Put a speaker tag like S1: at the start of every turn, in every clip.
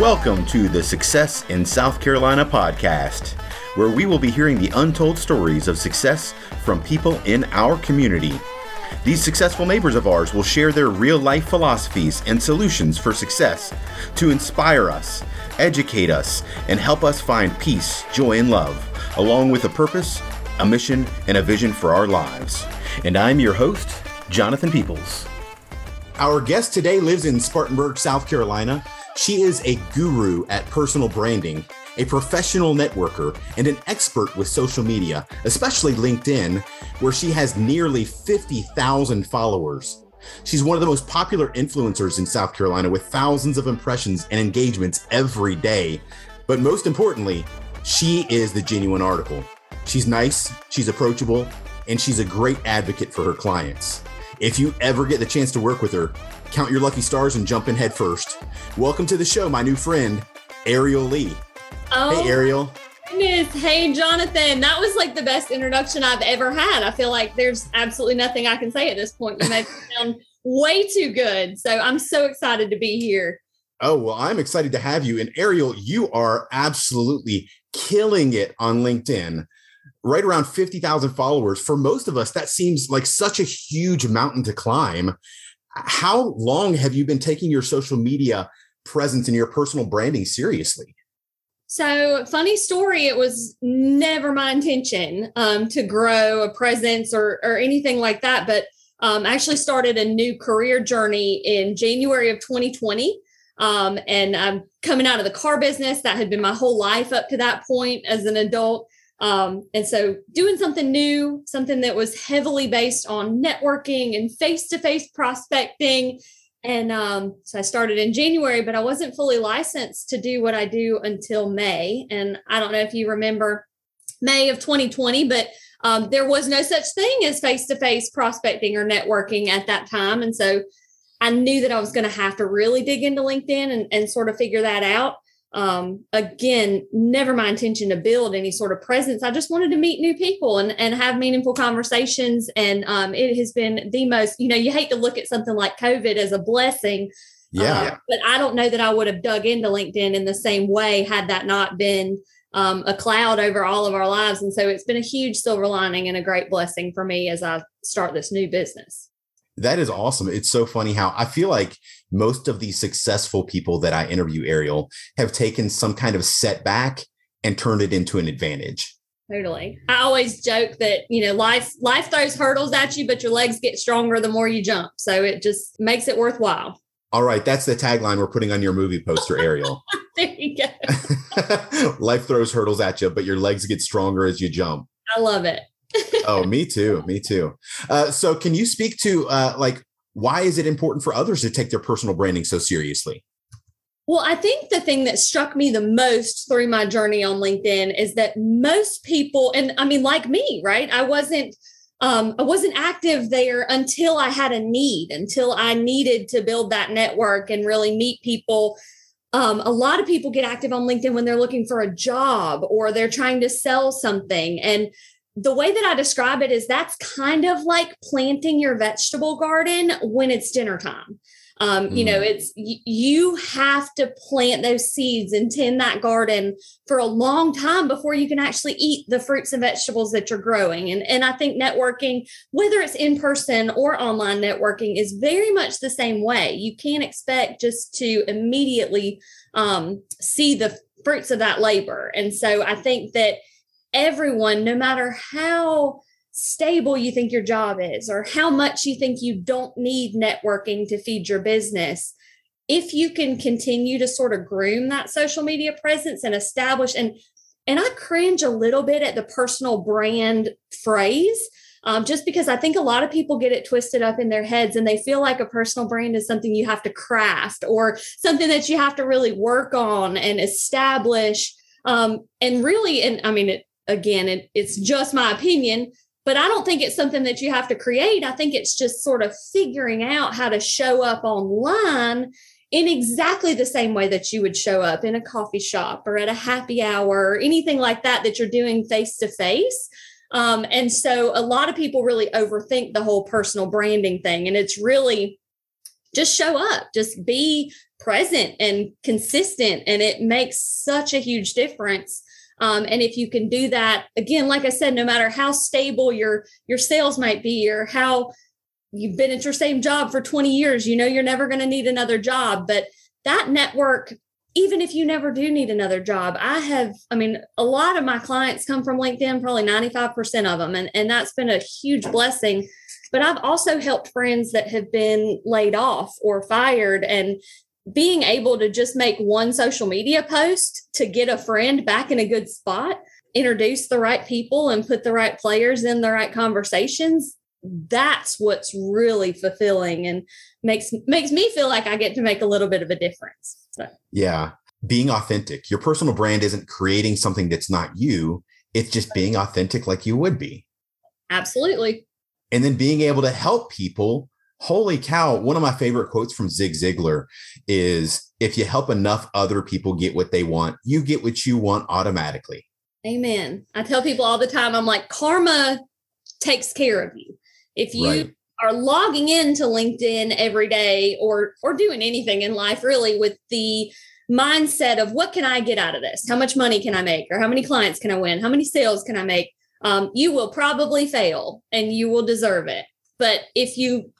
S1: Welcome to the Success in South Carolina podcast, where we will be hearing the untold stories of success from people in our community. These successful neighbors of ours will share their real life philosophies and solutions for success to inspire us, educate us, and help us find peace, joy, and love, along with a purpose, a mission, and a vision for our lives. And I'm your host, Jonathan Peoples. Our guest today lives in Spartanburg, South Carolina. She is a guru at personal branding, a professional networker, and an expert with social media, especially LinkedIn, where she has nearly 50,000 followers. She's one of the most popular influencers in South Carolina with thousands of impressions and engagements every day. But most importantly, she is the genuine article. She's nice, she's approachable, and she's a great advocate for her clients. If you ever get the chance to work with her, count your lucky stars and jump in head first. Welcome to the show, my new friend, Ariel Lee.
S2: Oh,
S1: hey, Ariel.
S2: Goodness. Hey, Jonathan. That was like the best introduction I've ever had. I feel like there's absolutely nothing I can say at this point. You make it sound way too good. So I'm so excited to be here.
S1: Oh, well, I'm excited to have you. And Ariel, you are absolutely killing it on LinkedIn right around 50,000 followers. For most of us, that seems like such a huge mountain to climb. How long have you been taking your social media presence and your personal branding seriously?
S2: So, funny story, it was never my intention um, to grow a presence or, or anything like that, but um, I actually started a new career journey in January of 2020. Um, and I'm coming out of the car business. That had been my whole life up to that point as an adult. Um, and so doing something new, something that was heavily based on networking and face-to-face prospecting. And um, so I started in January, but I wasn't fully licensed to do what I do until May. And I don't know if you remember May of 2020, but um, there was no such thing as face-to-face prospecting or networking at that time. And so I knew that I was going to have to really dig into LinkedIn and, and sort of figure that out um, again, never my intention to build any sort of presence. I just wanted to meet new people and, and have meaningful conversations. And um, it has been the most, you know, you hate to look at something like COVID as a blessing.
S1: Yeah.
S2: Uh, but I don't know that I would have dug into LinkedIn in the same way had that not been um, a cloud over all of our lives. And so it's been a huge silver lining and a great blessing for me as I start this new business.
S1: That is awesome. It's so funny how I feel like most of the successful people that I interview, Ariel, have taken some kind of setback and turned it into an advantage.
S2: Totally. I always joke that, you know, life life throws hurdles at you, but your legs get stronger the more you jump. So it just makes it worthwhile.
S1: All right, that's the tagline we're putting on your movie poster, Ariel.
S2: there you go.
S1: life throws hurdles at you, but your legs get stronger as you jump.
S2: I love it
S1: oh, me too. Me too. Uh, so, can you speak to uh, like why is it important for others to take their personal branding so seriously?
S2: Well, I think the thing that struck me the most through my journey on LinkedIn is that most people, and I mean, like me, right? I wasn't. Um, I wasn't active there until I had a need, until I needed to build that network and really meet people um, a lot of people get active on LinkedIn when they're looking for a job or they're trying to sell something. And the way that I describe it is that's kind of like planting your vegetable garden when it's dinner time. Um, you know, mm. it's you have to plant those seeds and tend that garden for a long time before you can actually eat the fruits and vegetables that you're growing. And and I think networking, whether it's in person or online networking, is very much the same way. You can't expect just to immediately um, see the fruits of that labor. And so I think that everyone, no matter how stable you think your job is or how much you think you don't need networking to feed your business, if you can continue to sort of groom that social media presence and establish and and I cringe a little bit at the personal brand phrase um, just because I think a lot of people get it twisted up in their heads and they feel like a personal brand is something you have to craft or something that you have to really work on and establish. Um, and really, and I mean, it, again, it, it's just my opinion, but I don't think it's something that you have to create. I think it's just sort of figuring out how to show up online in exactly the same way that you would show up in a coffee shop or at a happy hour or anything like that that you're doing face to face. and so a lot of people really overthink the whole personal branding thing. And it's really just show up, just be present and consistent. And it makes such a huge difference. Um, and if you can do that, again, like I said, no matter how stable your your sales might be or how you've been at your same job for 20 years, you know you're never going to need another job. But that network, even if you never do need another job, I have, I mean, a lot of my clients come from LinkedIn, probably 95% of them. And, and that's been a huge blessing but I've also helped friends that have been laid off or fired and being able to just make one social media post to get a friend back in a good spot, introduce the right people and put the right players in the right conversations, that's what's really fulfilling and makes makes me feel like I get to make a little bit of a difference. So.
S1: Yeah. Being authentic. Your personal brand isn't creating something that's not you. It's just being authentic like you would be.
S2: Absolutely
S1: and then being able to help people. Holy cow. One of my favorite quotes from Zig Ziglar is if you help enough other people get what they want, you get what you want automatically.
S2: Amen. I tell people all the time, I'm like, karma takes care of you. If you right. are logging into LinkedIn every day or or doing anything in life really with the mindset of what can I get out of this? How much money can I make? Or how many clients can I win? How many sales can I make? um, you will probably fail and you will deserve it. But if you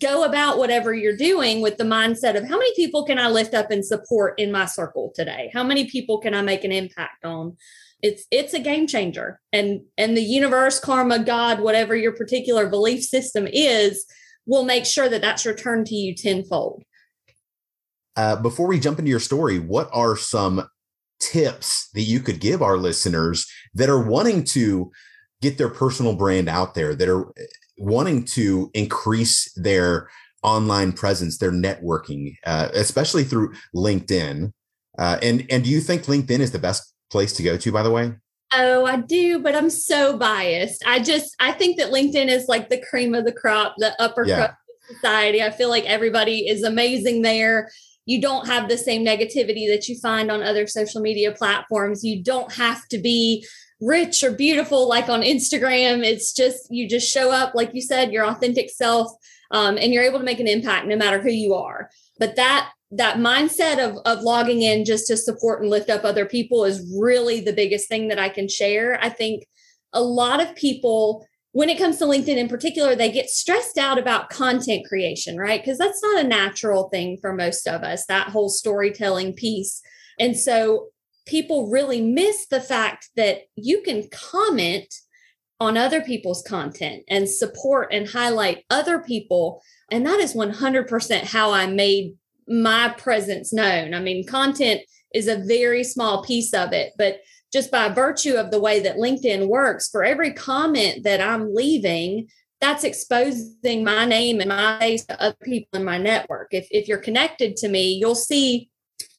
S2: go about whatever you're doing with the mindset of how many people can I lift up and support in my circle today? How many people can I make an impact on? It's it's a game changer. And and the universe, karma, God, whatever your particular belief system is, will make sure that that's returned to you tenfold.
S1: Uh, before we jump into your story, what are some tips that you could give our listeners that are wanting to get their personal brand out there, that are wanting to increase their online presence, their networking, uh, especially through LinkedIn. Uh, and and do you think LinkedIn is the best place to go to? By the way.
S2: Oh, I do, but I'm so biased. I just I think that LinkedIn is like the cream of the crop, the upper yeah. crust of society. I feel like everybody is amazing there. You don't have the same negativity that you find on other social media platforms. You don't have to be rich or beautiful like on Instagram. It's just you just show up, like you said, your authentic self, um, and you're able to make an impact no matter who you are. But that that mindset of of logging in just to support and lift up other people is really the biggest thing that I can share. I think a lot of people when it comes to LinkedIn in particular, they get stressed out about content creation, right? Because that's not a natural thing for most of us, that whole storytelling piece. And so people really miss the fact that you can comment on other people's content and support and highlight other people. And that is 100% how I made my presence known. I mean, content is a very small piece of it, but just by virtue of the way that LinkedIn works, for every comment that I'm leaving, that's exposing my name and my face to other people in my network. If, if you're connected to me, you'll see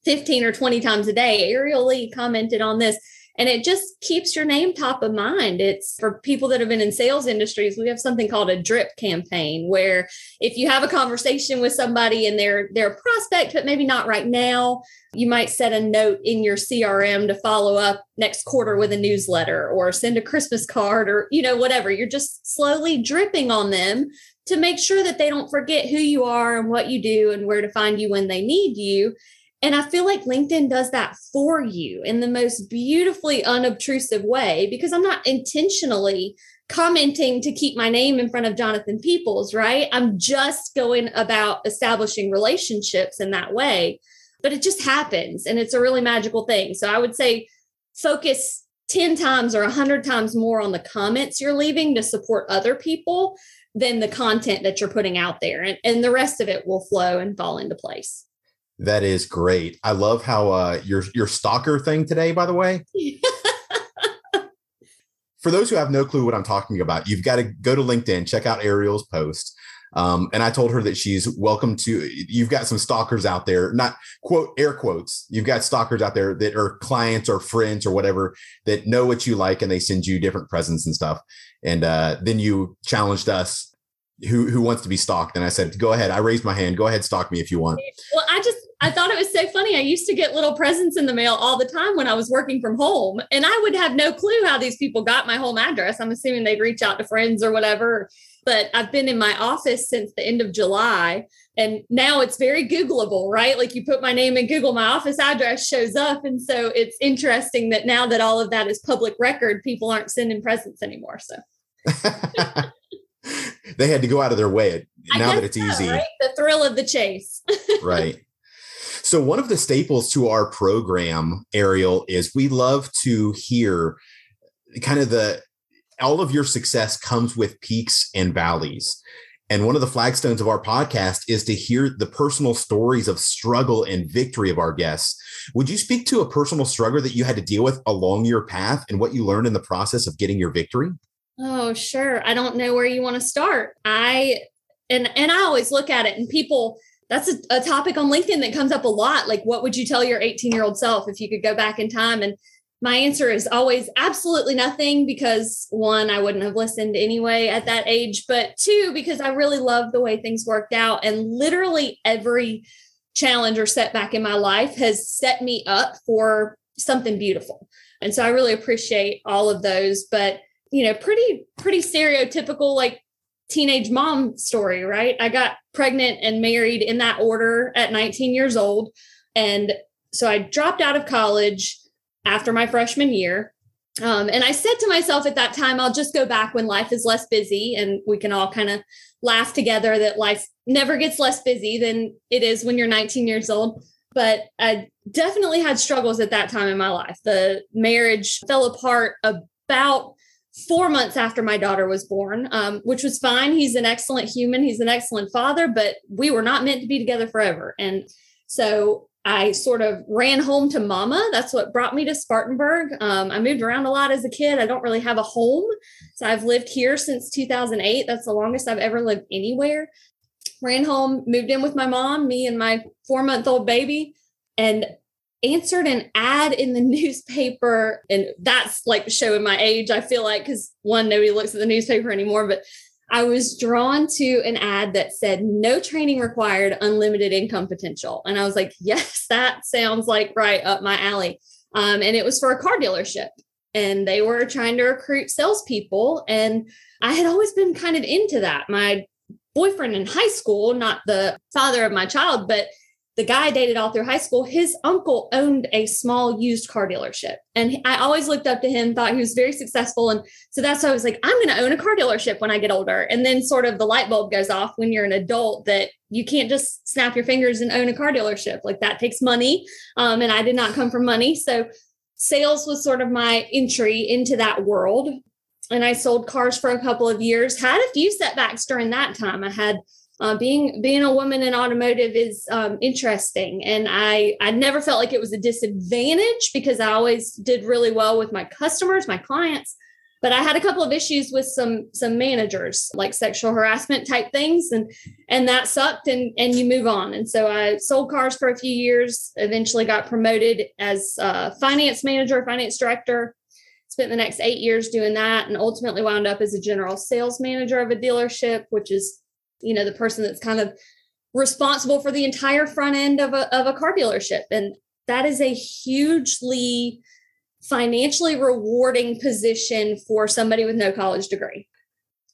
S2: 15 or 20 times a day. Ariel Lee commented on this. And it just keeps your name top of mind. It's for people that have been in sales industries. We have something called a drip campaign, where if you have a conversation with somebody and they're they're a prospect, but maybe not right now, you might set a note in your CRM to follow up next quarter with a newsletter or send a Christmas card or you know whatever. You're just slowly dripping on them to make sure that they don't forget who you are and what you do and where to find you when they need you. And I feel like LinkedIn does that for you in the most beautifully unobtrusive way because I'm not intentionally commenting to keep my name in front of Jonathan Peoples, right? I'm just going about establishing relationships in that way. But it just happens and it's a really magical thing. So I would say focus 10 times or 100 times more on the comments you're leaving to support other people than the content that you're putting out there. And, and the rest of it will flow and fall into place.
S1: That is great. I love how uh, your your stalker thing today. By the way, for those who have no clue what I'm talking about, you've got to go to LinkedIn, check out Ariel's post. Um, and I told her that she's welcome to. You've got some stalkers out there, not quote air quotes. You've got stalkers out there that are clients or friends or whatever that know what you like, and they send you different presents and stuff. And uh, then you challenged us who who wants to be stalked and i said go ahead i raised my hand go ahead stalk me if you want
S2: well i just I thought it was so funny. I used to get little presents in the mail all the time when I was working from home, and I would have no clue how these people got my home address. I'm assuming they'd reach out to friends or whatever. but I've been in my office since the end of July. And now it's very Googleable, right? Like you put my name in Google, my office address shows up. And so it's interesting that now that all of that is public record, people aren't sending presents anymore. So
S1: they had to go out of their way now that it's so, easy.
S2: Right? The thrill of the chase.
S1: right. So, one of the staples to our program, Ariel, is we love to hear kind of the all of your success comes with peaks and valleys. And one of the flagstones of our podcast is to hear the personal stories of struggle and victory of our guests. Would you speak to a personal struggle that you had to deal with along your path and what you learned in the process of getting your victory?
S2: Oh, sure. I don't know where you want to start. I and and I always look at it and people that's a, a topic on LinkedIn that comes up a lot. Like, what would you tell your 18 year old self if you could go back in time? And my answer is always absolutely nothing because one, I wouldn't have listened anyway at that age, but two, because I really love the way things worked out. And literally every challenge or setback in my life has set me up for something beautiful. And so I really appreciate all of those. But, you know, pretty, pretty stereotypical, like teenage mom story, right? I got pregnant and married in that order at 19 years old. And so I dropped out of college after my freshman year. Um, and I said to myself at that time, I'll just go back when life is less busy and we can all kind of laugh together that life never gets less busy than it is when you're 19 years old. But I definitely had struggles at that time in my life. The marriage fell apart about four months after my daughter was born, um, which was fine. He's an excellent human, he's an excellent father, but we were not meant to be together forever. And so I sort of ran home to mama. That's what brought me to Spartanburg. Um, I moved around a lot as a kid. I don't really have a home. So I've lived here since 2008. That's the longest I've ever lived anywhere. Ran home, moved in with my mom, me and my four month old baby, and answered an ad in the newspaper. And that's like showing my age, I feel like, because one, nobody looks at the newspaper anymore, but I was drawn to an ad that said no training required, unlimited income potential. And I was like, yes, that sounds like right up my alley. Um, and it was for a car dealership. And they were trying to recruit salespeople. And I had always been kind of into that. My boyfriend in high school, not the father of my child, but the guy I dated all through high school, his uncle owned a small used car dealership. And I always looked up to him, thought he was very successful. And so that's why I was like, I'm going to own a car dealership when I get older. And then sort of the light bulb goes off when you're an adult that you can't just snap your fingers and own a car dealership. Like that takes money. Um, and I did not come from money. So sales was sort of my entry into that world. And I sold cars for a couple of years, had a few setbacks during that time. I had uh, being being a woman in automotive is um, interesting. And i i never felt like it was a disadvantage because i always did really well with my customers my clients. But i had a couple of issues with some some managers like sexual harassment type things and and that sucked and and you move on. And so i sold cars for a few years eventually got promoted as a finance manager finance director. Spent the next eight years doing that and ultimately wound up as a general sales manager of a dealership which is you know the person that's kind of responsible for the entire front end of a, of a car dealership. And that is a hugely financially rewarding position for somebody with no college degree.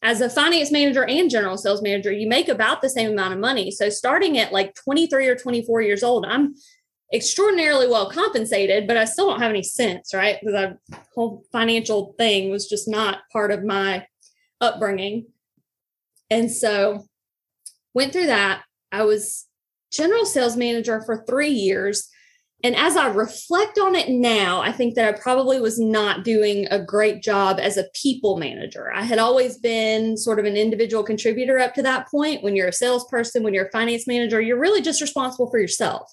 S2: As a finance manager and general sales manager you make about the same amount of money. So starting at like 23 or 24 years old i'm extraordinarily well compensated but i still don't have any sense right? Because the whole financial thing was just not part of my upbringing. And so went through that. I was general sales manager for three years. And as I reflect on it now, I think that I probably was not doing a great job as a people manager. I had always been sort of an individual contributor up to that point. When you're a salesperson, when you're a finance manager, you're really just responsible for yourself.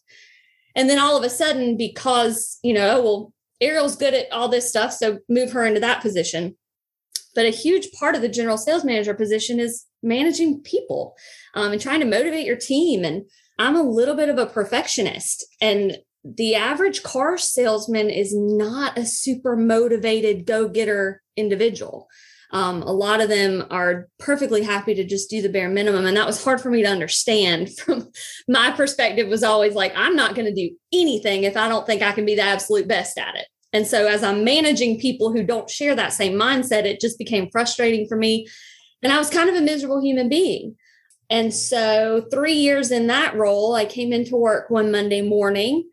S2: And then all of a sudden, because, you know, well, Ariel's good at all this stuff, so move her into that position. But a huge part of the general sales manager position is managing people um, and trying to motivate your team. And I'm a little bit of a perfectionist. And the average car salesman is not a super motivated go getter individual. Um, a lot of them are perfectly happy to just do the bare minimum and that was hard for me to understand from my perspective was always like i'm not going to do anything if i don't think i can be the absolute best at it and so as i'm managing people who don't share that same mindset it just became frustrating for me And I was kind of a miserable human being. And so, three years in that role, I came into work one Monday morning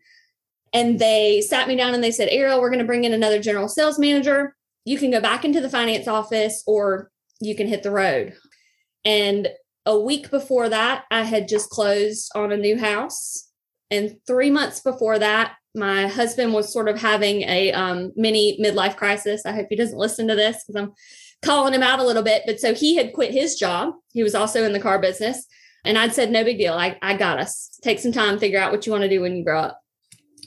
S2: and they sat me down and they said, Ariel, we're going to bring in another general sales manager. You can go back into the finance office or you can hit the road. And a week before that, I had just closed on a new house. And three months before that, my husband was sort of having a um, mini midlife crisis. I hope he doesn't listen to this because I'm calling him out a little bit. But so he had quit his job. He was also in the car business. And I'd said, no big deal. I, I got us. Take some time, figure out what you want to do when you grow up.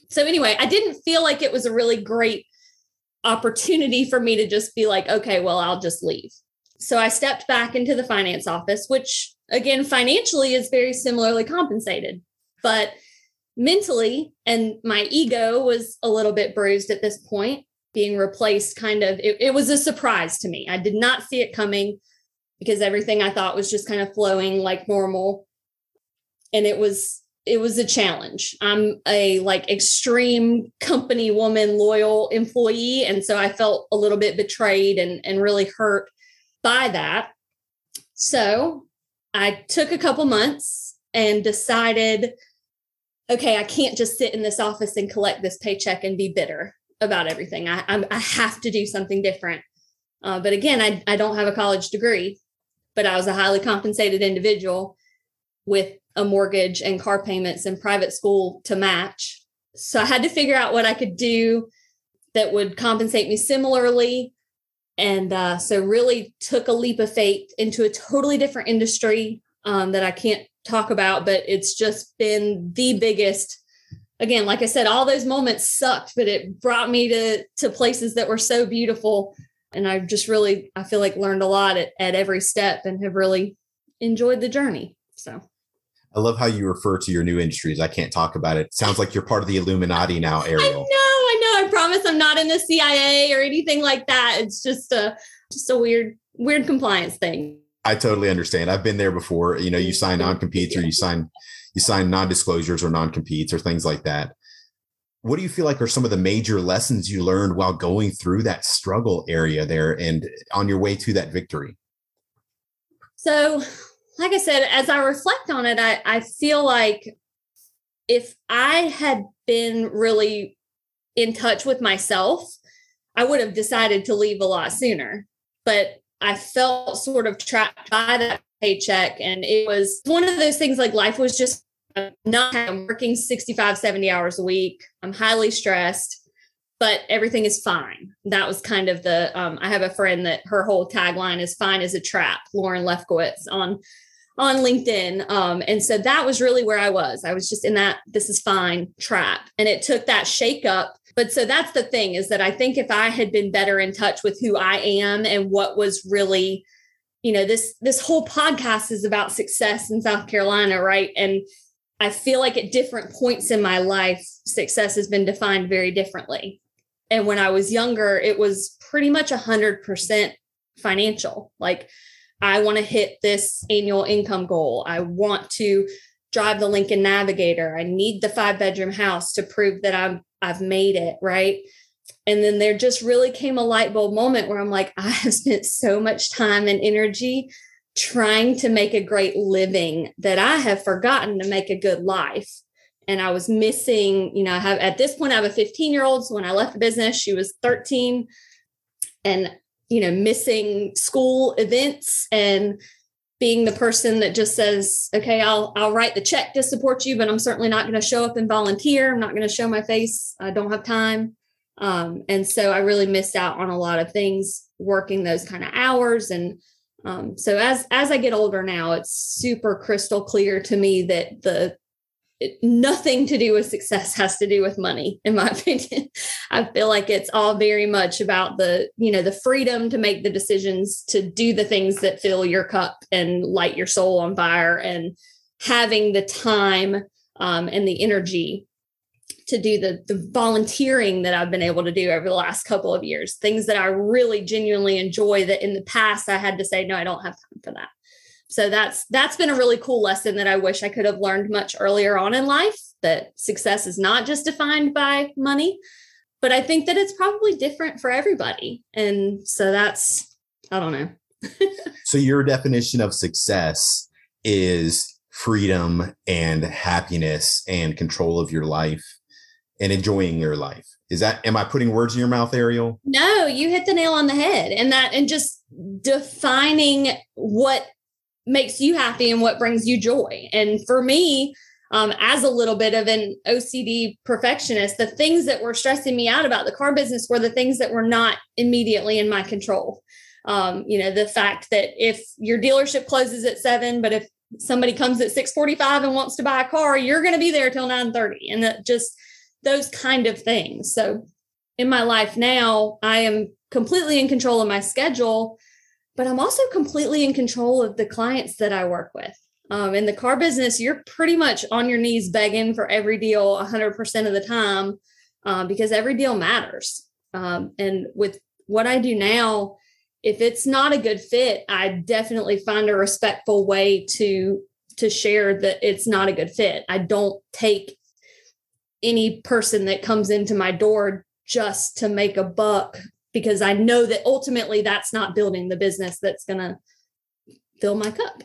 S2: So anyway, I didn't feel like it was a really great opportunity for me to just be like, okay, well, I'll just leave. So I stepped back into the finance office, which again, financially is very similarly compensated. But mentally, and my ego was a little bit bruised at this point being replaced kind of it, it, was a surprise to me. I did not see it coming because everything i thought was just kind of flowing like normal. And it was it was a challenge. I'm a like extreme company woman loyal employee. And so i felt a little bit betrayed and and really hurt by that. So i took a couple months and decided okay i can't just sit in this office and collect this paycheck and be bitter about everything. I, I'm, i have to do something different. Uh, but again, I, I don't have a college degree, but I was a highly compensated individual with a mortgage and car payments and private school to match. So I had to figure out what I could do that would compensate me similarly. And uh, so really took a leap of faith into a totally different industry um, that I can't talk about, but it's just been the biggest again, like I said, all those moments sucked, but it brought me to to places that were so beautiful. And I've just really, I feel like learned a lot at, at every step and have really enjoyed the journey. So
S1: I love how you refer to your new industries. I can't talk about it. Sounds like you're part of the Illuminati now, Ariel. I
S2: know, I know. I promise I'm not in the CIA or anything like that. It's just a just a weird, weird compliance thing.
S1: I totally understand. I've been there before. You know, you sign non-competes or you sign you sign non-disclosures or non-competes or things like that. What do you feel like are some of the major lessons you learned while going through that struggle area there and on your way to that victory?
S2: So like i said as i reflect on it i, I feel like if i had been really in touch with myself i would have decided to leave a lot sooner. But i felt sort of trapped by that paycheck. And it was one of those things like life was just not, I'm working 65, 70 hours a week. I'm highly stressed, but everything is fine. That was kind of the, um, I have a friend that her whole tagline is fine as a trap, Lauren Lefkowitz on, on LinkedIn. Um, and so that was really where I was. I was just in that this is fine trap. And it took that shake up. But so that's the thing is that I think if I had been better in touch with who I am and what was really you know this this whole podcast is about success in south carolina right? And i feel like at different points in my life success has been defined very differently. And when i was younger it was pretty much 100% financial. Like i want to hit this annual income goal. I want to drive the lincoln navigator. I need the five bedroom house to prove that i'm i've made it right and then there just really came a light bulb moment where I'm like, I have spent so much time and energy trying to make a great living that I have forgotten to make a good life. And I was missing, you know, I have at this point, I have a 15 year old. So when I left the business, she was 13 and, you know, missing school events and being the person that just says, okay, I'll, I'll write the check to support you, but I'm certainly not going to show up and volunteer. I'm not going to show my face. I don't have time. Um, and so I really missed out on a lot of things working those kind of hours. And um, so as as I get older now, it's super crystal clear to me that the it, nothing to do with success has to do with money in my opinion i feel like it's all very much about the you know the freedom to make the decisions to do the things that fill your cup and light your soul on fire and having the time um, and the energy to do the the volunteering that I've been able to do over the last couple of years. Things that I really genuinely enjoy that in the past I had to say no, I don't have time for that. So that's that's been a really cool lesson that I wish I could have learned much earlier on in life that success is not just defined by money, but I think that it's probably different for everybody. And so that's I don't know.
S1: so your definition of success is freedom and happiness and control of your life and enjoying your life. Is that am I putting words in your mouth, Ariel?
S2: No, you hit the nail on the head. And that and just defining what makes you happy and what brings you joy. And for me, um, as a little bit of an OCD perfectionist, the things that were stressing me out about the car business were the things that were not immediately in my control. Um, you know, the fact that if your dealership closes at seven, but if somebody comes at 645 and wants to buy a car, you're going to be there till 930. And that just those kind of things. So in my life now, I am completely in control of my schedule, but I'm also completely in control of the clients that I work with. Um, in the car business, you're pretty much on your knees begging for every deal 100% of the time uh, because every deal matters. Um, and with what I do now, if it's not a good fit, I definitely find a respectful way to to share that it's not a good fit. I don't take any person that comes into my door just to make a buck because I know that ultimately that's not building the business that's going to fill my cup.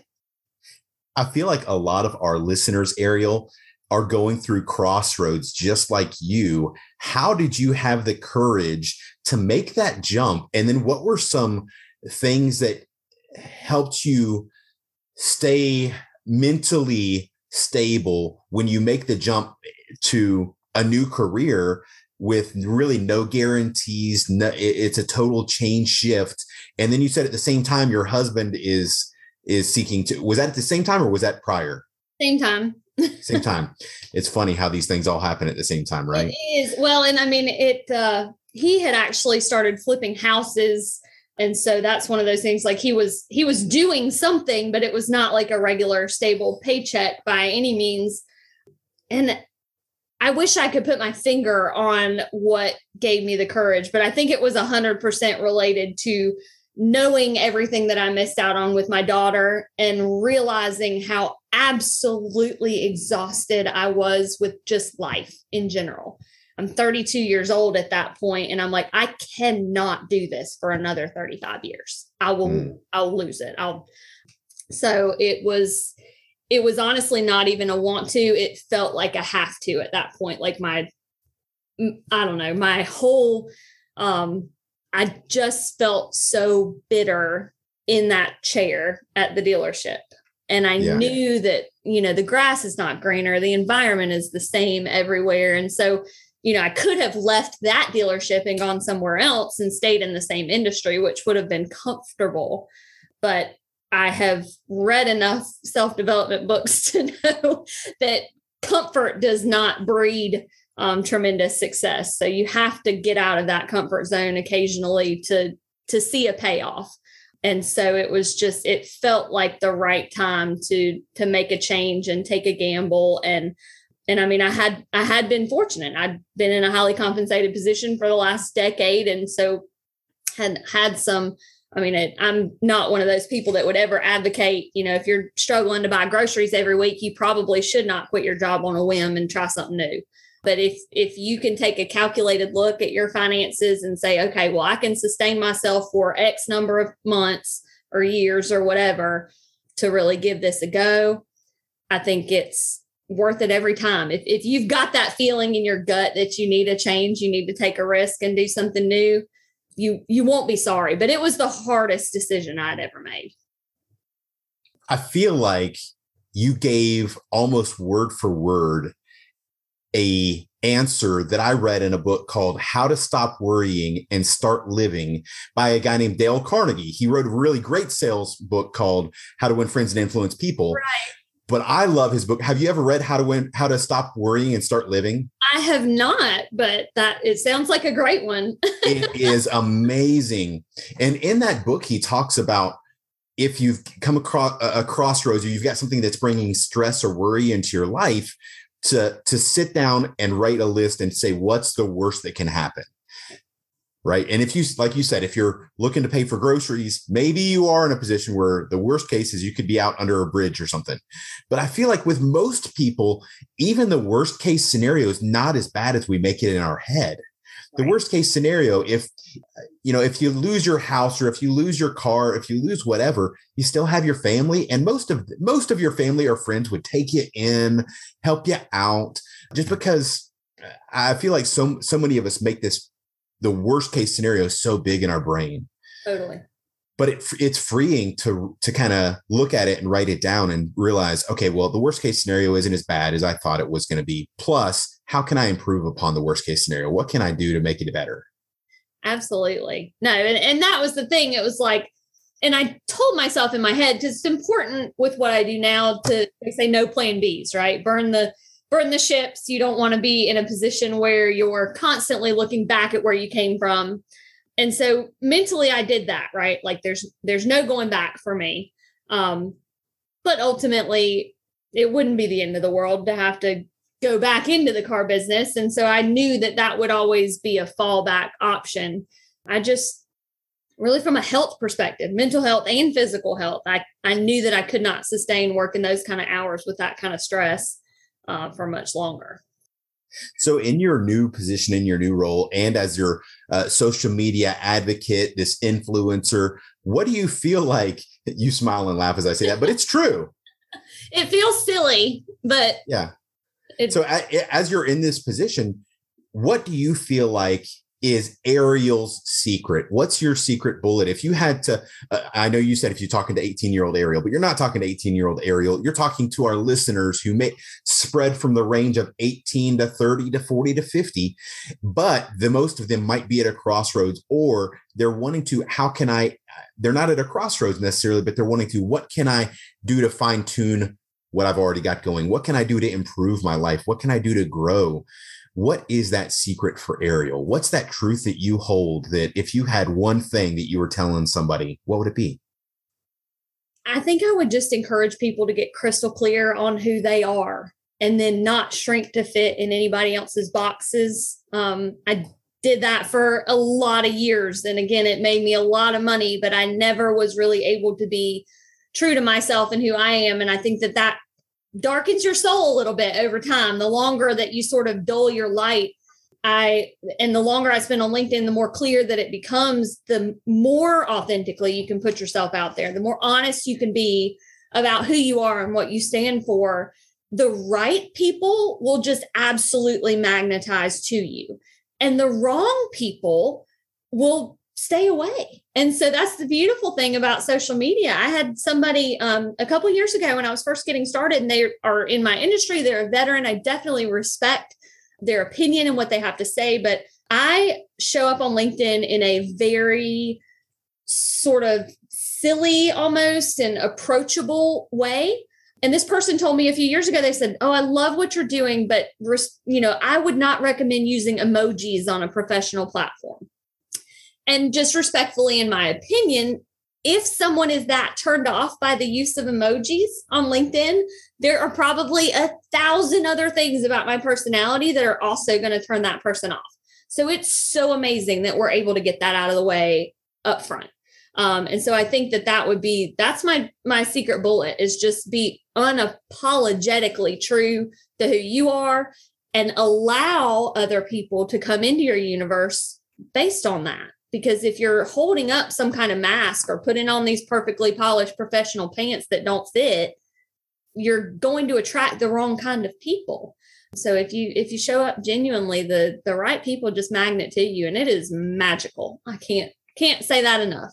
S1: I feel like a lot of our listeners, Ariel, are going through crossroads just like you. How did you have the courage to make that jump? And then what were some things that helped you stay mentally stable when you make the jump to a new career with really no guarantees no, it's a total change shift. And then you said at the same time your husband is is seeking to was that at the same time or was that prior?
S2: Same time.
S1: Same time. It's funny how these things all happen at the same time right?
S2: It is. Well and i mean it uh he had actually started flipping houses. And so that's one of those things like he was he was doing something but it was not like a regular stable paycheck by any means. And i wish i could put my finger on what gave me the courage but i think it was 100% related to knowing everything that i missed out on with my daughter and realizing how absolutely exhausted i was with just life in general I'm 32 years old at that point, and I'm like, I cannot do this for another 35 years. I will, mm. I'll lose it. I'll. So it was, it was honestly not even a want to. It felt like a have to at that point. Like my, I don't know, my whole, um, I just felt so bitter in that chair at the dealership. And I yeah. knew that, you know, the grass is not greener, the environment is the same everywhere. And so you know, I could have left that dealership and gone somewhere else and stayed in the same industry, which would have been comfortable. But I have read enough self development books to know that comfort does not breed um, tremendous success. So you have to get out of that comfort zone occasionally to to see a payoff. And so it was just it felt like the right time to to make a change and take a gamble and and I mean, I had I had been fortunate. I'd been in a highly compensated position for the last decade, and so had had some. I mean, it, I'm not one of those people that would ever advocate. You know, if you're struggling to buy groceries every week, you probably should not quit your job on a whim and try something new. But if if you can take a calculated look at your finances and say, okay, well, I can sustain myself for X number of months or years or whatever to really give this a go, I think it's worth it every time. If, if you've got that feeling in your gut that you need a change, you need to take a risk and do something new, you you won't be sorry. But it was the hardest decision I'd ever made.
S1: I feel like you gave almost word for word a answer that I read in a book called How to Stop Worrying and Start Living by a guy named Dale Carnegie. He wrote a really great sales book called How to Win Friends and Influence People.
S2: Right
S1: but I love his book. Have you ever read How to Win How to Stop Worrying and Start Living?
S2: I have not, but that it sounds like a great one.
S1: it is amazing. And in that book he talks about if you've come across a crossroads or you've got something that's bringing stress or worry into your life to to sit down and write a list and say what's the worst that can happen right? And if you, like you said, if you're looking to pay for groceries, maybe you are in a position where the worst case is you could be out under a bridge or something. But I feel like with most people, even the worst case scenario is not as bad as we make it in our head. the worst case scenario if you know if you lose your house or if you lose your car if you lose whatever you still have your family and most of most of your family or friends would take you in help you out just because i feel like so so many of us make this the worst case scenario is so big in our brain.
S2: Totally.
S1: But it, it's freeing to to kind of look at it and write it down and realize okay well the worst case scenario isn't as bad as i thought it was going to be. Plus how can i improve upon the worst case scenario? What can i do to make it better?
S2: Absolutely. No and, and that was the thing. It was like and i told myself in my head because it's important with what i do now to say no plan b's right? Burn the burn the ships. You don't want to be in a position where you're constantly looking back at where you came from. And so mentally i did that right? Like there's there's no going back for me. Um but ultimately it wouldn't be the end of the world to have to go back into the car business. And so i knew that that would always be a fallback option. I just really from a health perspective mental health and physical health i i knew that i could not sustain working those kind of hours with that kind of stress uh, for much longer
S1: so, in your new position, in your new role, and as your uh, social media advocate, this influencer, what do you feel like? You smile and laugh as I say that, but it's true.
S2: it feels silly, but
S1: yeah. so, as you're in this position, what do you feel like is Ariel's secret? What's your secret bullet? If you had to, uh, I know you said if you're talking to 18 year old Ariel, but you're not talking to 18 year old Ariel. You're talking to our listeners who may spread from the range of 18 to 30 to 40 to 50, but the most of them might be at a crossroads or they're wanting to, how can I, they're not at a crossroads necessarily, but they're wanting to, what can I do to fine tune what I've already got going? What can I do to improve my life? What can I do to grow? What is that secret for Ariel? What's that truth that you hold that if you had one thing that you were telling somebody, what would it be?
S2: I think I would just encourage people to get crystal clear on who they are and then not shrink to fit in anybody else's boxes. Um, I did that for a lot of years. And again, it made me a lot of money, but I never was really able to be true to myself and who I am. And I think that that darkens your soul a little bit over time. The longer that you sort of dull your light, I and the longer I spend on LinkedIn, the more clear that it becomes, the more authentically you can put yourself out there, the more honest you can be about who you are and what you stand for. The right people will just absolutely magnetize to you. And the wrong people will stay away. And so that's the beautiful thing about social media. I had somebody um, a couple years ago when I was first getting started, and they are in my industry. They're a veteran. I definitely respect their opinion and what they have to say, but I show up on LinkedIn in a very sort of silly almost and approachable way. And this person told me a few years ago, they said, Oh, I love what you're doing, but, you know, I would not recommend using emojis on a professional platform. And just respectfully, in my opinion, if someone is that turned off by the use of emojis on LinkedIn, there are probably a thousand other things about my personality that are also going to turn that person off. So it's so amazing that we're able to get that out of the way up front. Um, and so I think that that would be that's my my secret bullet is just be unapologetically true to who you are and allow other people to come into your universe based on that because if you're holding up some kind of mask or putting on these perfectly polished professional pants that don't fit you're going to attract the wrong kind of people. So if you if you show up genuinely the the right people just magnet to you and it is magical. I can't can't say that enough.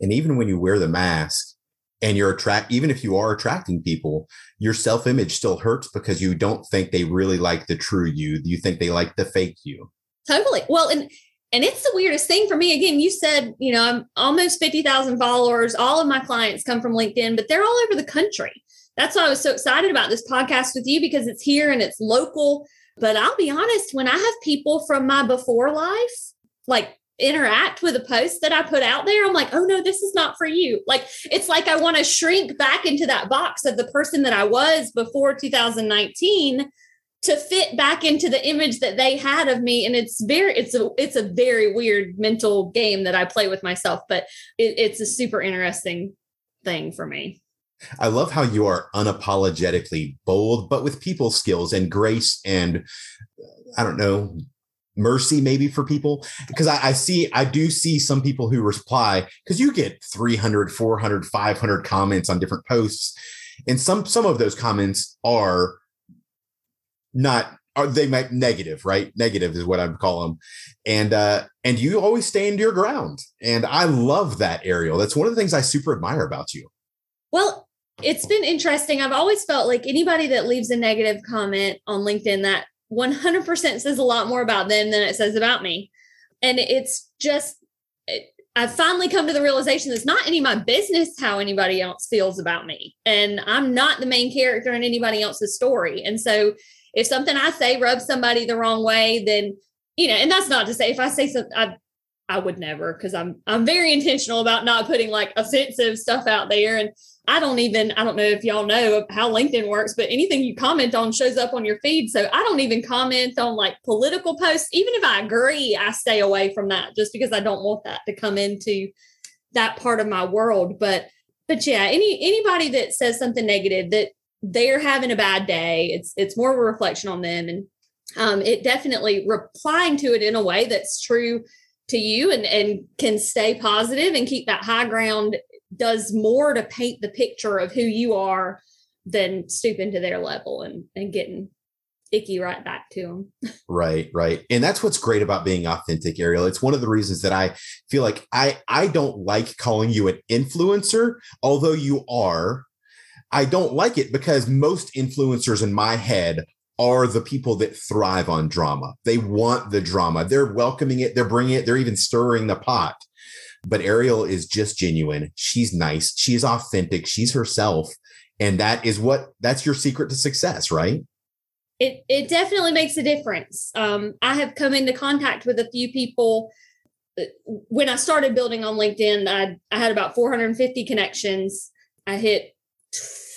S1: And even when you wear the mask and you're attract even if you are attracting people your self-image still hurts because you don't think they really like the true you. You think they like the fake you.
S2: Totally. Well and and it's the weirdest thing for me. Again, you said, you know, I'm almost 50,000 followers. All of my clients come from LinkedIn, but they're all over the country. That's why I was so excited about this podcast with you because it's here and it's local. But I'll be honest, when I have people from my before life, like interact with a post that I put out there, I'm like, oh no, this is not for you. Like, it's like I want to shrink back into that box of the person that I was before 2019 to fit back into the image that they had of me. And it's very it's a it's a very weird mental game that i play with myself but it, it's a super interesting thing for me.
S1: I love how you are unapologetically bold but with people skills and grace and uh, i don't know mercy maybe for people. Because I, I, see i do see some people who reply because you get 300 400 500 comments on different posts. And some some of those comments are not are they might negative right? Negative is what i'm calling them and uh and you always stand your ground. And i love that ariel that's one of the things i super admire about you.
S2: Well it's been interesting. I've always felt like anybody that leaves a negative comment on linkedin that 100% says a lot more about them than it says about me. And it's just it, I've finally come to the realization that it's not any of my business how anybody else feels about me. And I'm not the main character in anybody else's story. And so if something I say rubs somebody the wrong way, then you know, and that's not to say if I say something, I I would never because I'm I'm very intentional about not putting like offensive stuff out there. And I don't even I don't know if y'all know how LinkedIn works, but anything you comment on shows up on your feed. So I don't even comment on like political posts. Even if I agree, I stay away from that just because I don't want that to come into that part of my world. But but yeah, any anybody that says something negative that they're having a bad day. It's it's more of a reflection on them, and um, it definitely replying to it in a way that's true to you and and can stay positive and keep that high ground does more to paint the picture of who you are than stooping to their level and and getting icky right back to them.
S1: right, right. And that's what's great about being authentic, Ariel. It's one of the reasons that I feel like I I don't like calling you an influencer, although you are I don't like it because most influencers in my head are the people that thrive on drama. They want the drama. They're welcoming it. They're bringing it. They're even stirring the pot. But Ariel is just genuine. She's nice. She's authentic. She's herself. And that is what that's your secret to success, right?
S2: It it definitely makes a difference. Um, I have come into contact with a few people uh, when I started building on LinkedIn. I I had about 450 connections. I hit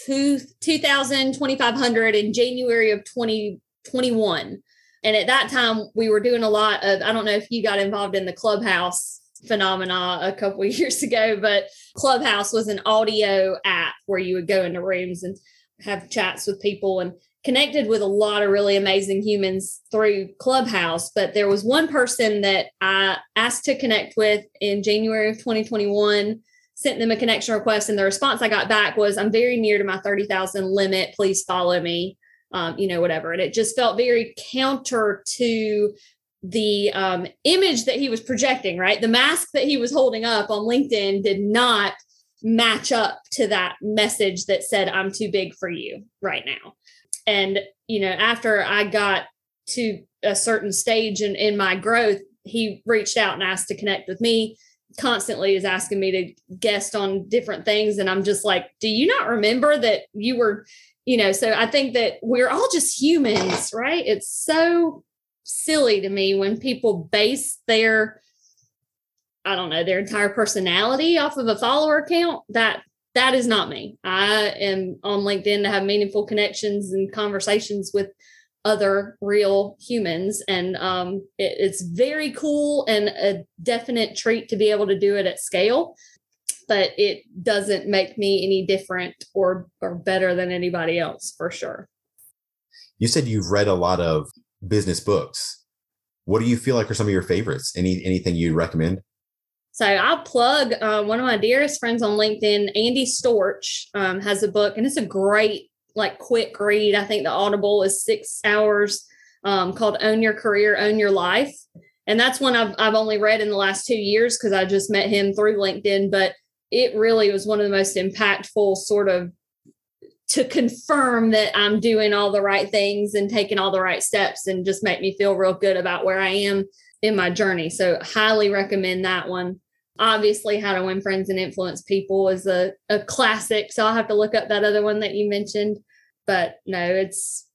S2: two, 2000, 2500 in January of 2021. And at that time, we were doing a lot of, I don't know if you got involved in the Clubhouse phenomena a couple years ago, but Clubhouse was an audio app where you would go into rooms and have chats with people and connected with a lot of really amazing humans through Clubhouse. But there was one person that I asked to connect with in January of 2021 sent them a connection request and the response I got back was, I'm very near to my 30,000 limit. Please follow me. Um, you know, whatever. And it just felt very counter to the um, image that he was projecting, right? The mask that he was holding up on LinkedIn did not match up to that message that said, I'm too big for you right now. And, you know, after I got to a certain stage in, in my growth, he reached out and asked to connect with me constantly is asking me to guest on different things. And i'm just like do you not remember that you were you know so i think that we're all just humans right? It's so silly to me when people base their i don't know their entire personality off of a follower count. That that is not me. I am on linkedin to have meaningful connections and conversations with other real humans. And um, it, it's very cool and a definite treat to be able to do it at scale. But it doesn't make me any different or or better than anybody else for sure.
S1: You said you've read a lot of business books. What do you feel like are some of your favorites? Any anything you'd recommend?
S2: So I'll plug uh, one of my dearest friends on LinkedIn, Andy Storch, um, has a book, and it's a great like quick read. I think the Audible is six hours um, called Own Your Career, Own Your Life. And that's one I've, I've only read in the last two years because I just met him through LinkedIn. But it really was one of the most impactful sort of to confirm that I'm doing all the right things and taking all the right steps and just make me feel real good about where I am in my journey. So highly recommend that one. Obviously, How to Win Friends and Influence People is a, a classic. So I'll have to look up that other one that you mentioned. But no, it's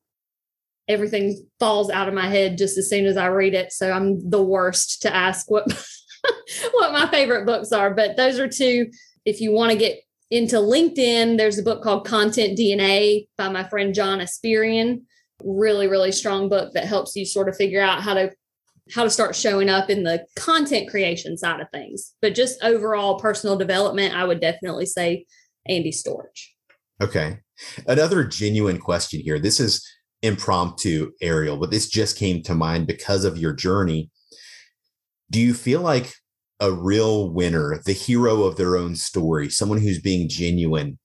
S2: everything falls out of my head just as soon as I read it. So I'm the worst to ask what what my favorite books are. But those are two. If you want to get into LinkedIn, there's a book called Content DNA by my friend John Espirian. Really, really strong book that helps you sort of figure out how to how to start showing up in the content creation side of things. But just overall personal development, I would definitely say Andy Storch.
S1: Okay. Another genuine question here. This is impromptu, Ariel, but this just came to mind because of your journey. Do you feel like a real winner, the hero of their own story, someone who's being genuine,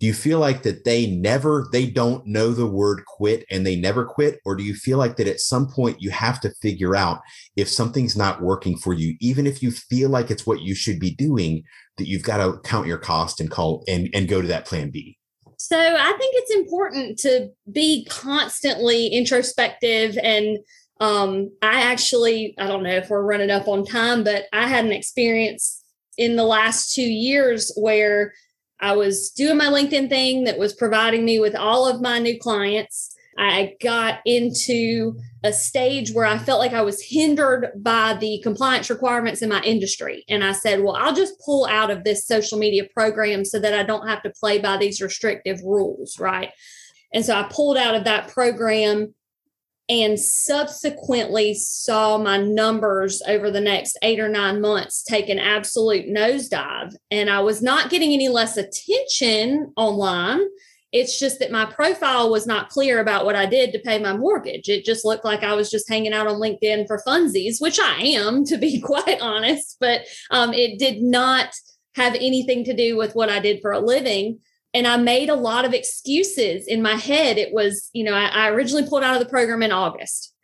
S1: do you feel like that they never they don't know the word quit and they never quit? Or do you feel like that at some point you have to figure out if something's not working for you even if you feel like it's what you should be doing that you've got to count your cost and call and and go to that plan b?
S2: So i think it's important to be constantly introspective and um, i actually i don't know if we're running up on time but i had an experience in the last two years where I was doing my LinkedIn thing that was providing me with all of my new clients. I got into a stage where I felt like I was hindered by the compliance requirements in my industry. And I said, well, I'll just pull out of this social media program so that I don't have to play by these restrictive rules. Right. And so I pulled out of that program and subsequently saw my numbers over the next eight or nine months take an absolute nosedive. And I was not getting any less attention online. It's just that my profile was not clear about what I did to pay my mortgage. It just looked like I was just hanging out on LinkedIn for funsies, which I am, to be quite honest, but um, it did not have anything to do with what I did for a living and I made a lot of excuses in my head. It was, you know, I, I, originally pulled out of the program in August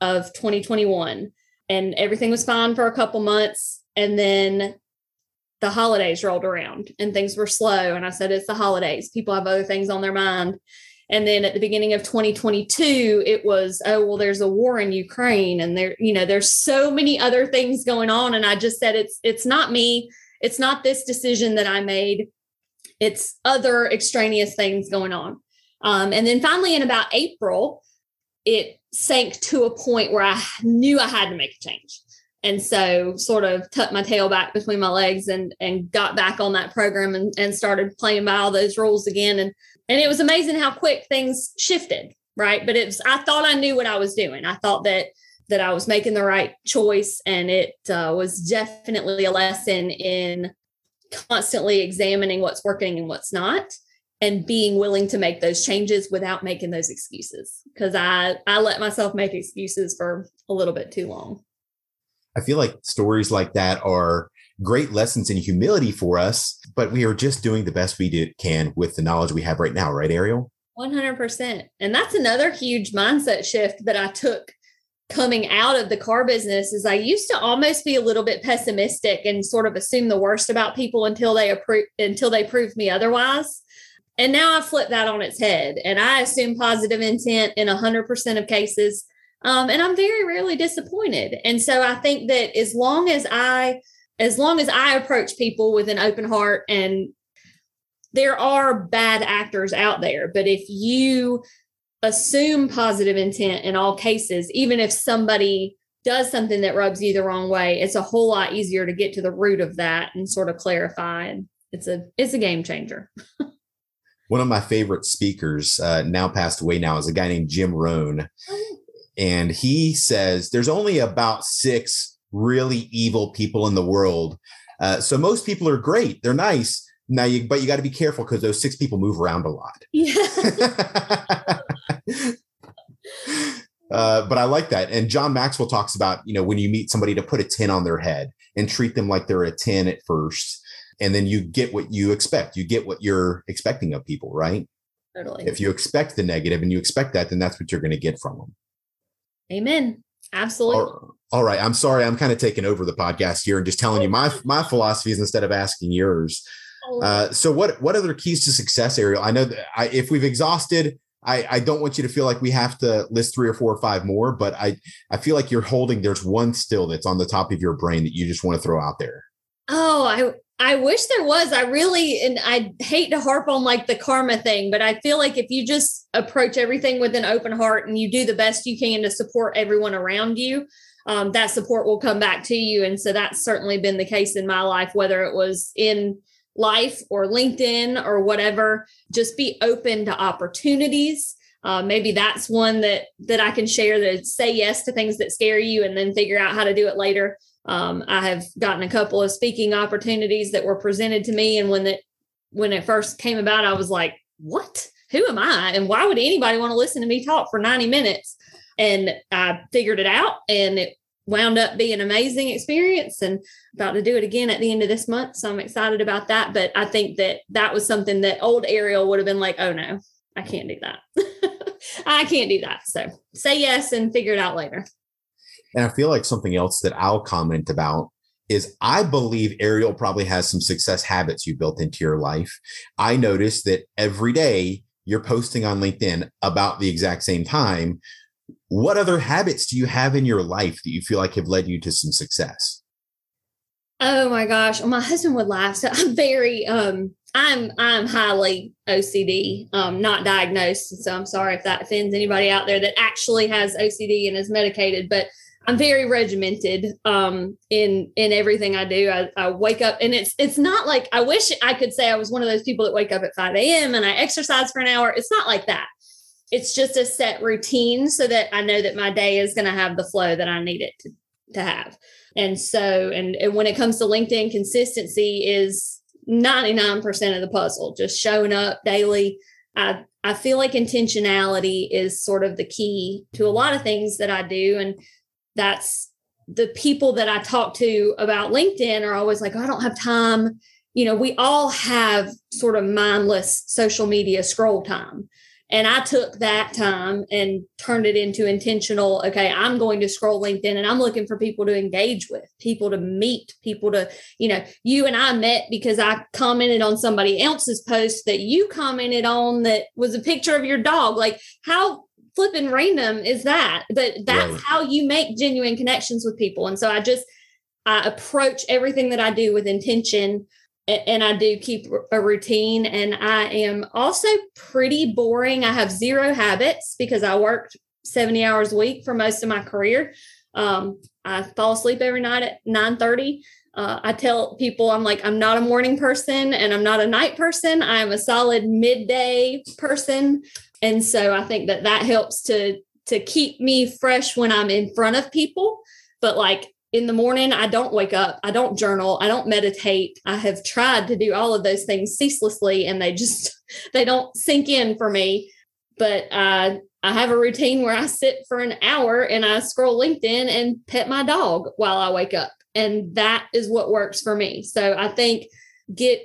S2: of 2021, and everything was fine for a couple months. And then the holidays rolled around and things were slow. And I said, it's the holidays. People have other things on their mind. And then at the beginning of 2022, it was, oh, well, there's a war in Ukraine and there, you know, there's so many other things going on. And I just said, it's, it's not me. It's not this decision that I made it's other extraneous things going on. Um, and then finally, in about April, it sank to a point where I knew I had to make a change. And so sort of tucked my tail back between my legs and and got back on that program and, and started playing by all those rules again. And and it was amazing how quick things shifted, right? But it was I thought I knew what I was doing. I thought that that I was making the right choice, and it uh, was definitely a lesson in constantly examining what's working and what's not and being willing to make those changes without making those excuses. Because i i let myself make excuses for a little bit too long.
S1: I feel like stories like that are great lessons in humility for us but we are just doing the best we do, can with the knowledge we have right now right ariel?
S2: 100% and that's another huge mindset shift that i took coming out of the car business is I used to almost be a little bit pessimistic and sort of assume the worst about people until they approve until they proved me otherwise. And now I flip that on its head and I assume positive intent in 100% of cases. Um, and I'm very rarely disappointed. And so I think that as long as I as long as I approach people with an open heart and there are bad actors out there, but if you assume positive intent in all cases, even if somebody does something that rubs you the wrong way, it's a whole lot easier to get to the root of that and sort of clarify. And it's a it's a game changer.
S1: One of my favorite speakers, uh, now passed away now, is a guy named Jim Rohn. Oh. And he says there's only about six really evil people in the world. Uh, so most people are great. They're nice. Now you, but you got to be careful because those six people move around a lot. Yeah. Uh, but I like that. And John Maxwell talks about, you know, when you meet somebody to put a 10 on their head and treat them like they're a 10 at first. And then you get what you expect. You get what you're expecting of people, right?
S2: Totally.
S1: If you expect the negative and you expect that, then that's what you're going to get from them.
S2: Amen. Absolutely.
S1: All, all right. I'm sorry. I'm kind of taking over the podcast here and just telling you my my philosophies instead of asking yours. Uh, so what what other keys to success, Ariel? I know that I, if we've exhausted, I, I don't want you to feel like we have to list three or four or five more, but I I feel like you're holding. There's one still that's on the top of your brain that you just want to throw out there.
S2: Oh, I I wish there was. I really and I hate to harp on like the karma thing, but I feel like if you just approach everything with an open heart and you do the best you can to support everyone around you, um, that support will come back to you. And so that's certainly been the case in my life, whether it was in life or LinkedIn or whatever. Just be open to opportunities. Uh, maybe that's one that that I can share. That say yes to things that scare you, and then figure out how to do it later. Um, I have gotten a couple of speaking opportunities that were presented to me, and when it when it first came about, I was like, "What? who am I? And why would anybody want to listen to me talk for 90 minutes? And I figured it out and it wound up being an amazing experience and about to do it again at the end of this month. So I'm excited about that. But I think that that was something that old Ariel would have been like, oh no, I can't do that. I can't do that. So say yes and figure it out later.
S1: And I feel like something else that I'll comment about is I believe Ariel probably has some success habits you built into your life. I noticed that every day you're posting on LinkedIn about the exact same time. What other habits do you have in your life that you feel like have led you to some success?
S2: Oh my gosh. My husband would laugh. So I'm very um I'm I'm highly OCD, um, not diagnosed. So I'm sorry if that offends anybody out there that actually has OCD and is medicated, but I'm very regimented um, in in everything I do. I, I, wake up and it's it's not like I wish I could say I was one of those people that wake up at 5 a.m. and I exercise for an hour. It's not like that. It's just a set routine so that I know that my day is going to have the flow that I need it to, to have. And so, and, and when it comes to LinkedIn, consistency is 99% of the puzzle, just showing up daily. I, I feel like intentionality is sort of the key to a lot of things that I do. And that's the people that I talk to about LinkedIn are always like, oh, I don't have time. You know, we all have sort of mindless social media scroll time. And I took that time and turned it into intentional. Okay, I'm going to scroll LinkedIn and I'm looking for people to engage with, people to meet, people to, you know, you and I met because I commented on somebody else's post that you commented on that was a picture of your dog. Like, how flipping random is that? But that's right. how you make genuine connections with people. And so I just I approach everything that I do with intention and I do keep a routine and I am also pretty boring. I have zero habits because I worked 70 hours a week for most of my career. Um, I fall asleep every night at 9 30. Uh, I tell people I'm like, I'm not a morning person and I'm not a night person. I am a solid midday person and so i think that that helps to to keep me fresh when i'm in front of people but like in the morning i don't wake up i don't journal i don't meditate. I have tried to do all of those things ceaselessly and they just they don't sink in for me. But uh, i have a routine where i sit for an hour and i scroll linkedin and pet my dog while i wake up. And that is what works for me. So i think get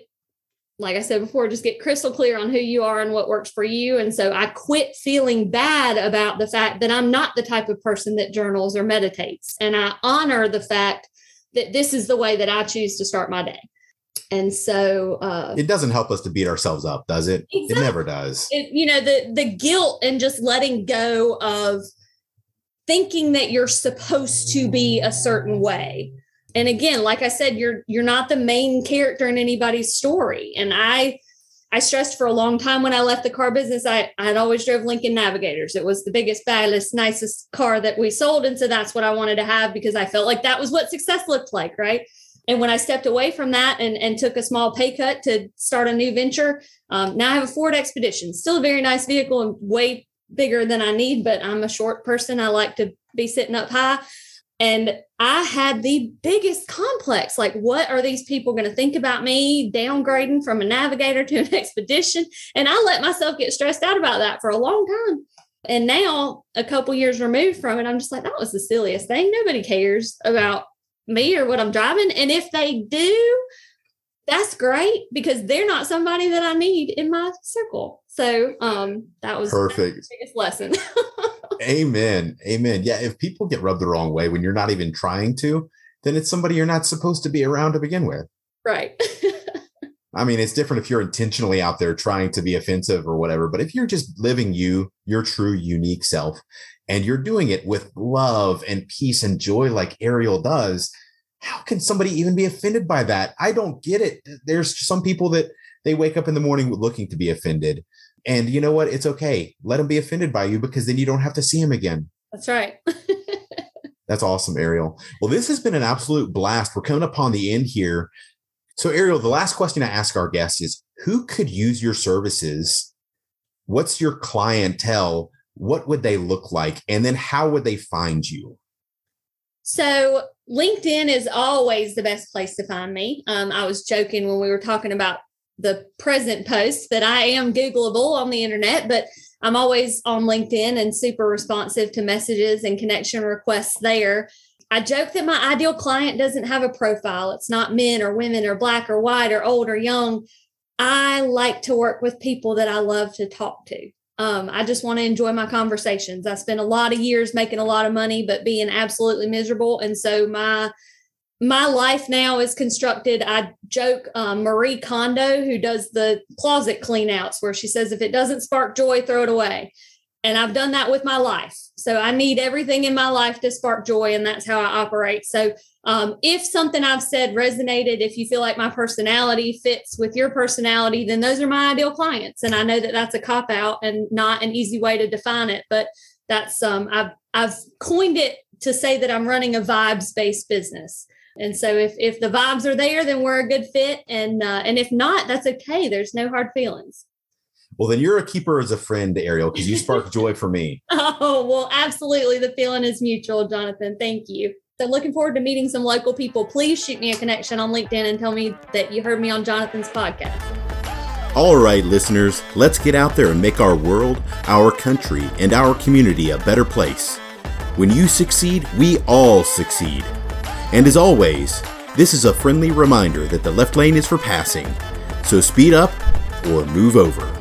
S2: like I said before, just get crystal clear on who you are and what works for you. And so I quit feeling bad about the fact that I'm not the type of person that journals or meditates. And I honor the fact that this is the way that I choose to start my day. And so uh,
S1: it doesn't help us to beat ourselves up, does it? Exactly. It never does.
S2: It, you know, the the guilt and just letting go of thinking that you're supposed to be a certain way and again like i said you're you're not the main character in anybody's story. And i i stressed for a long time when i left the car business i i had always drove lincoln navigators. It was the biggest baddest nicest car that we sold. And so that's what i wanted to have because i felt like that was what success looked like right? And when i stepped away from that and, and took a small pay cut to start a new venture um, now i have a ford expedition. Still a very nice vehicle and way bigger than i need but i'm a short person. I like to be sitting up high and I had the biggest complex. Like, what are these people going to think about me downgrading from a navigator to an expedition? And I let myself get stressed out about that for a long time. And now, a couple years removed from it, I'm just like, that was the silliest thing. Nobody cares about me or what I'm driving. And if they do, that's great because they're not somebody that I need in my circle. So um that was
S1: perfect
S2: biggest lesson.
S1: Amen. Amen. Yeah. If people get rubbed the wrong way when you're not even trying to, then it's somebody you're not supposed to be around to begin with.
S2: Right.
S1: I mean, it's different if you're intentionally out there trying to be offensive or whatever, but if you're just living you, your true, unique self, and you're doing it with love and peace and joy like Ariel does, how can somebody even be offended by that? I don't get it. There's some people that they wake up in the morning looking to be offended. And you know what? It's okay. Let them be offended by you because then you don't have to see them again.
S2: That's right.
S1: That's awesome, Ariel. Well, this has been an absolute blast. We're coming upon the end here. So, Ariel, the last question I ask our guests is who could use your services? What's your clientele? What would they look like? And then how would they find you?
S2: So, LinkedIn is always the best place to find me. Um, I was joking when we were talking about the present post that I am Googleable on the internet, but I'm always on LinkedIn and super responsive to messages and connection requests there. I joke that my ideal client doesn't have a profile. It's not men or women or black or white or old or young. I like to work with people that I love to talk to. Um, I just want to enjoy my conversations. I spent a lot of years making a lot of money, but being absolutely miserable. And so my my life now is constructed. I joke um, Marie Kondo, who does the closet cleanouts, where she says, if it doesn't spark joy, throw it away. And I've done that with my life. So I need everything in my life to spark joy, and that's how I operate. So um, if something I've said resonated, if you feel like my personality fits with your personality, then those are my ideal clients. And I know that that's a cop out and not an easy way to define it, but that's um, I've I've coined it to say that I'm running a vibes based business. And so if if the vibes are there, then we're a good fit, and uh, and if not, that's okay. There's no hard feelings.
S1: Well, then you're a keeper as a friend, Ariel, because you spark joy for me.
S2: Oh well, absolutely. The feeling is mutual, Jonathan. Thank you. So looking forward to meeting some local people. Please shoot me a connection on LinkedIn and tell me that you heard me on Jonathan's podcast.
S1: All right, listeners, let's get out there and make our world, our country, and our community a better place. When you succeed, we all succeed. And as always, this is a friendly reminder that the left lane is for passing, so speed up or move over.